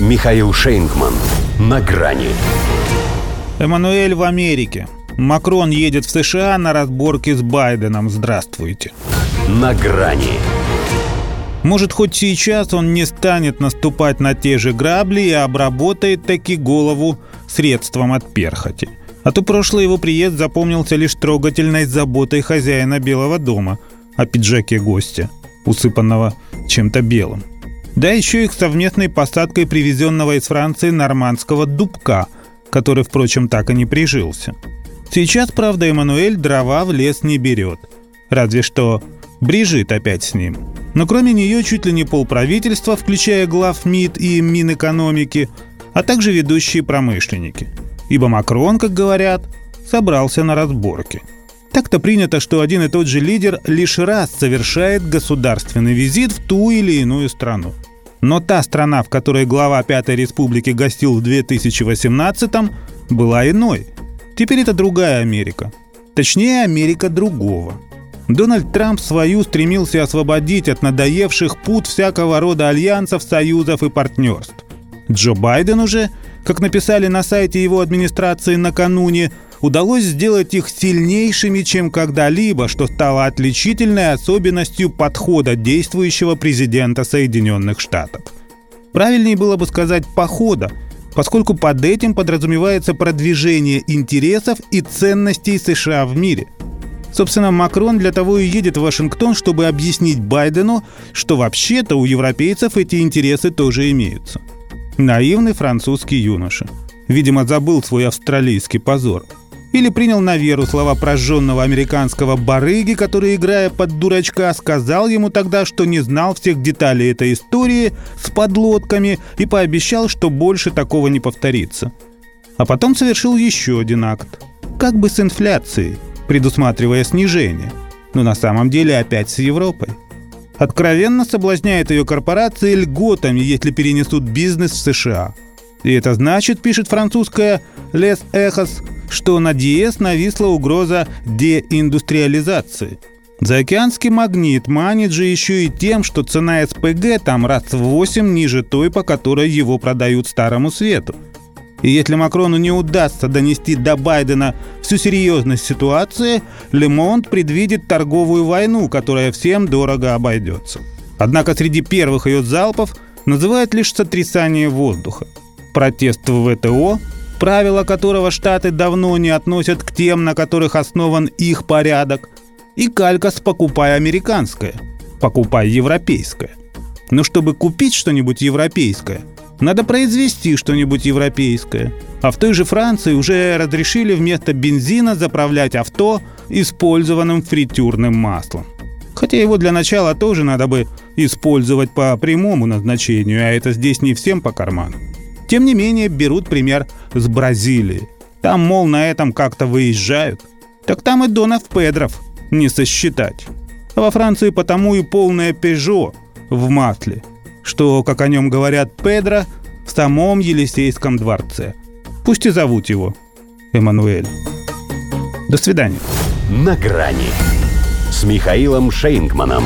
Михаил Шейнгман. На грани. Эммануэль в Америке. Макрон едет в США на разборки с Байденом. Здравствуйте. На грани. Может, хоть сейчас он не станет наступать на те же грабли и обработает таки голову средством от перхоти. А то прошлый его приезд запомнился лишь трогательной заботой хозяина Белого дома о пиджаке гостя, усыпанного чем-то белым. Да еще их совместной посадкой привезенного из Франции нормандского дубка, который, впрочем, так и не прижился. Сейчас, правда, Эммануэль дрова в лес не берет. Разве что Брижит опять с ним. Но кроме нее чуть ли не полправительства, включая глав МИД и Минэкономики, а также ведущие промышленники. Ибо Макрон, как говорят, собрался на разборки. Так-то принято, что один и тот же лидер лишь раз совершает государственный визит в ту или иную страну. Но та страна, в которой глава Пятой Республики гостил в 2018-м, была иной. Теперь это другая Америка. Точнее, Америка другого. Дональд Трамп свою стремился освободить от надоевших пут всякого рода альянсов, союзов и партнерств. Джо Байден уже, как написали на сайте его администрации накануне, удалось сделать их сильнейшими, чем когда-либо, что стало отличительной особенностью подхода действующего президента Соединенных Штатов. Правильнее было бы сказать «похода», поскольку под этим подразумевается продвижение интересов и ценностей США в мире. Собственно, Макрон для того и едет в Вашингтон, чтобы объяснить Байдену, что вообще-то у европейцев эти интересы тоже имеются. Наивный французский юноша. Видимо, забыл свой австралийский позор. Или принял на веру слова прожженного американского барыги, который, играя под дурачка, сказал ему тогда, что не знал всех деталей этой истории с подлодками и пообещал, что больше такого не повторится. А потом совершил еще один акт. Как бы с инфляцией, предусматривая снижение. Но на самом деле опять с Европой откровенно соблазняет ее корпорации льготами, если перенесут бизнес в США. И это значит, пишет французская «Лес Эхос», что на ДИЭС нависла угроза деиндустриализации. Заокеанский магнит манит же еще и тем, что цена СПГ там раз в 8 ниже той, по которой его продают Старому Свету. И если Макрону не удастся донести до Байдена всю серьезность ситуации, Лемонт предвидит торговую войну, которая всем дорого обойдется. Однако среди первых ее залпов называют лишь сотрясание воздуха. Протест в ВТО, правила которого Штаты давно не относят к тем, на которых основан их порядок, и калька с «покупай американское», «покупай европейское». Но чтобы купить что-нибудь европейское – надо произвести что-нибудь европейское. А в той же Франции уже разрешили вместо бензина заправлять авто использованным фритюрным маслом. Хотя его для начала тоже надо бы использовать по прямому назначению, а это здесь не всем по карману. Тем не менее, берут пример с Бразилии. Там, мол, на этом как-то выезжают. Так там и Донов Педров не сосчитать. А во Франции потому и полное Пежо в масле – что, как о нем говорят Педро, в самом Елисейском дворце. Пусть и зовут его Эммануэль. До свидания. На грани с Михаилом Шейнгманом.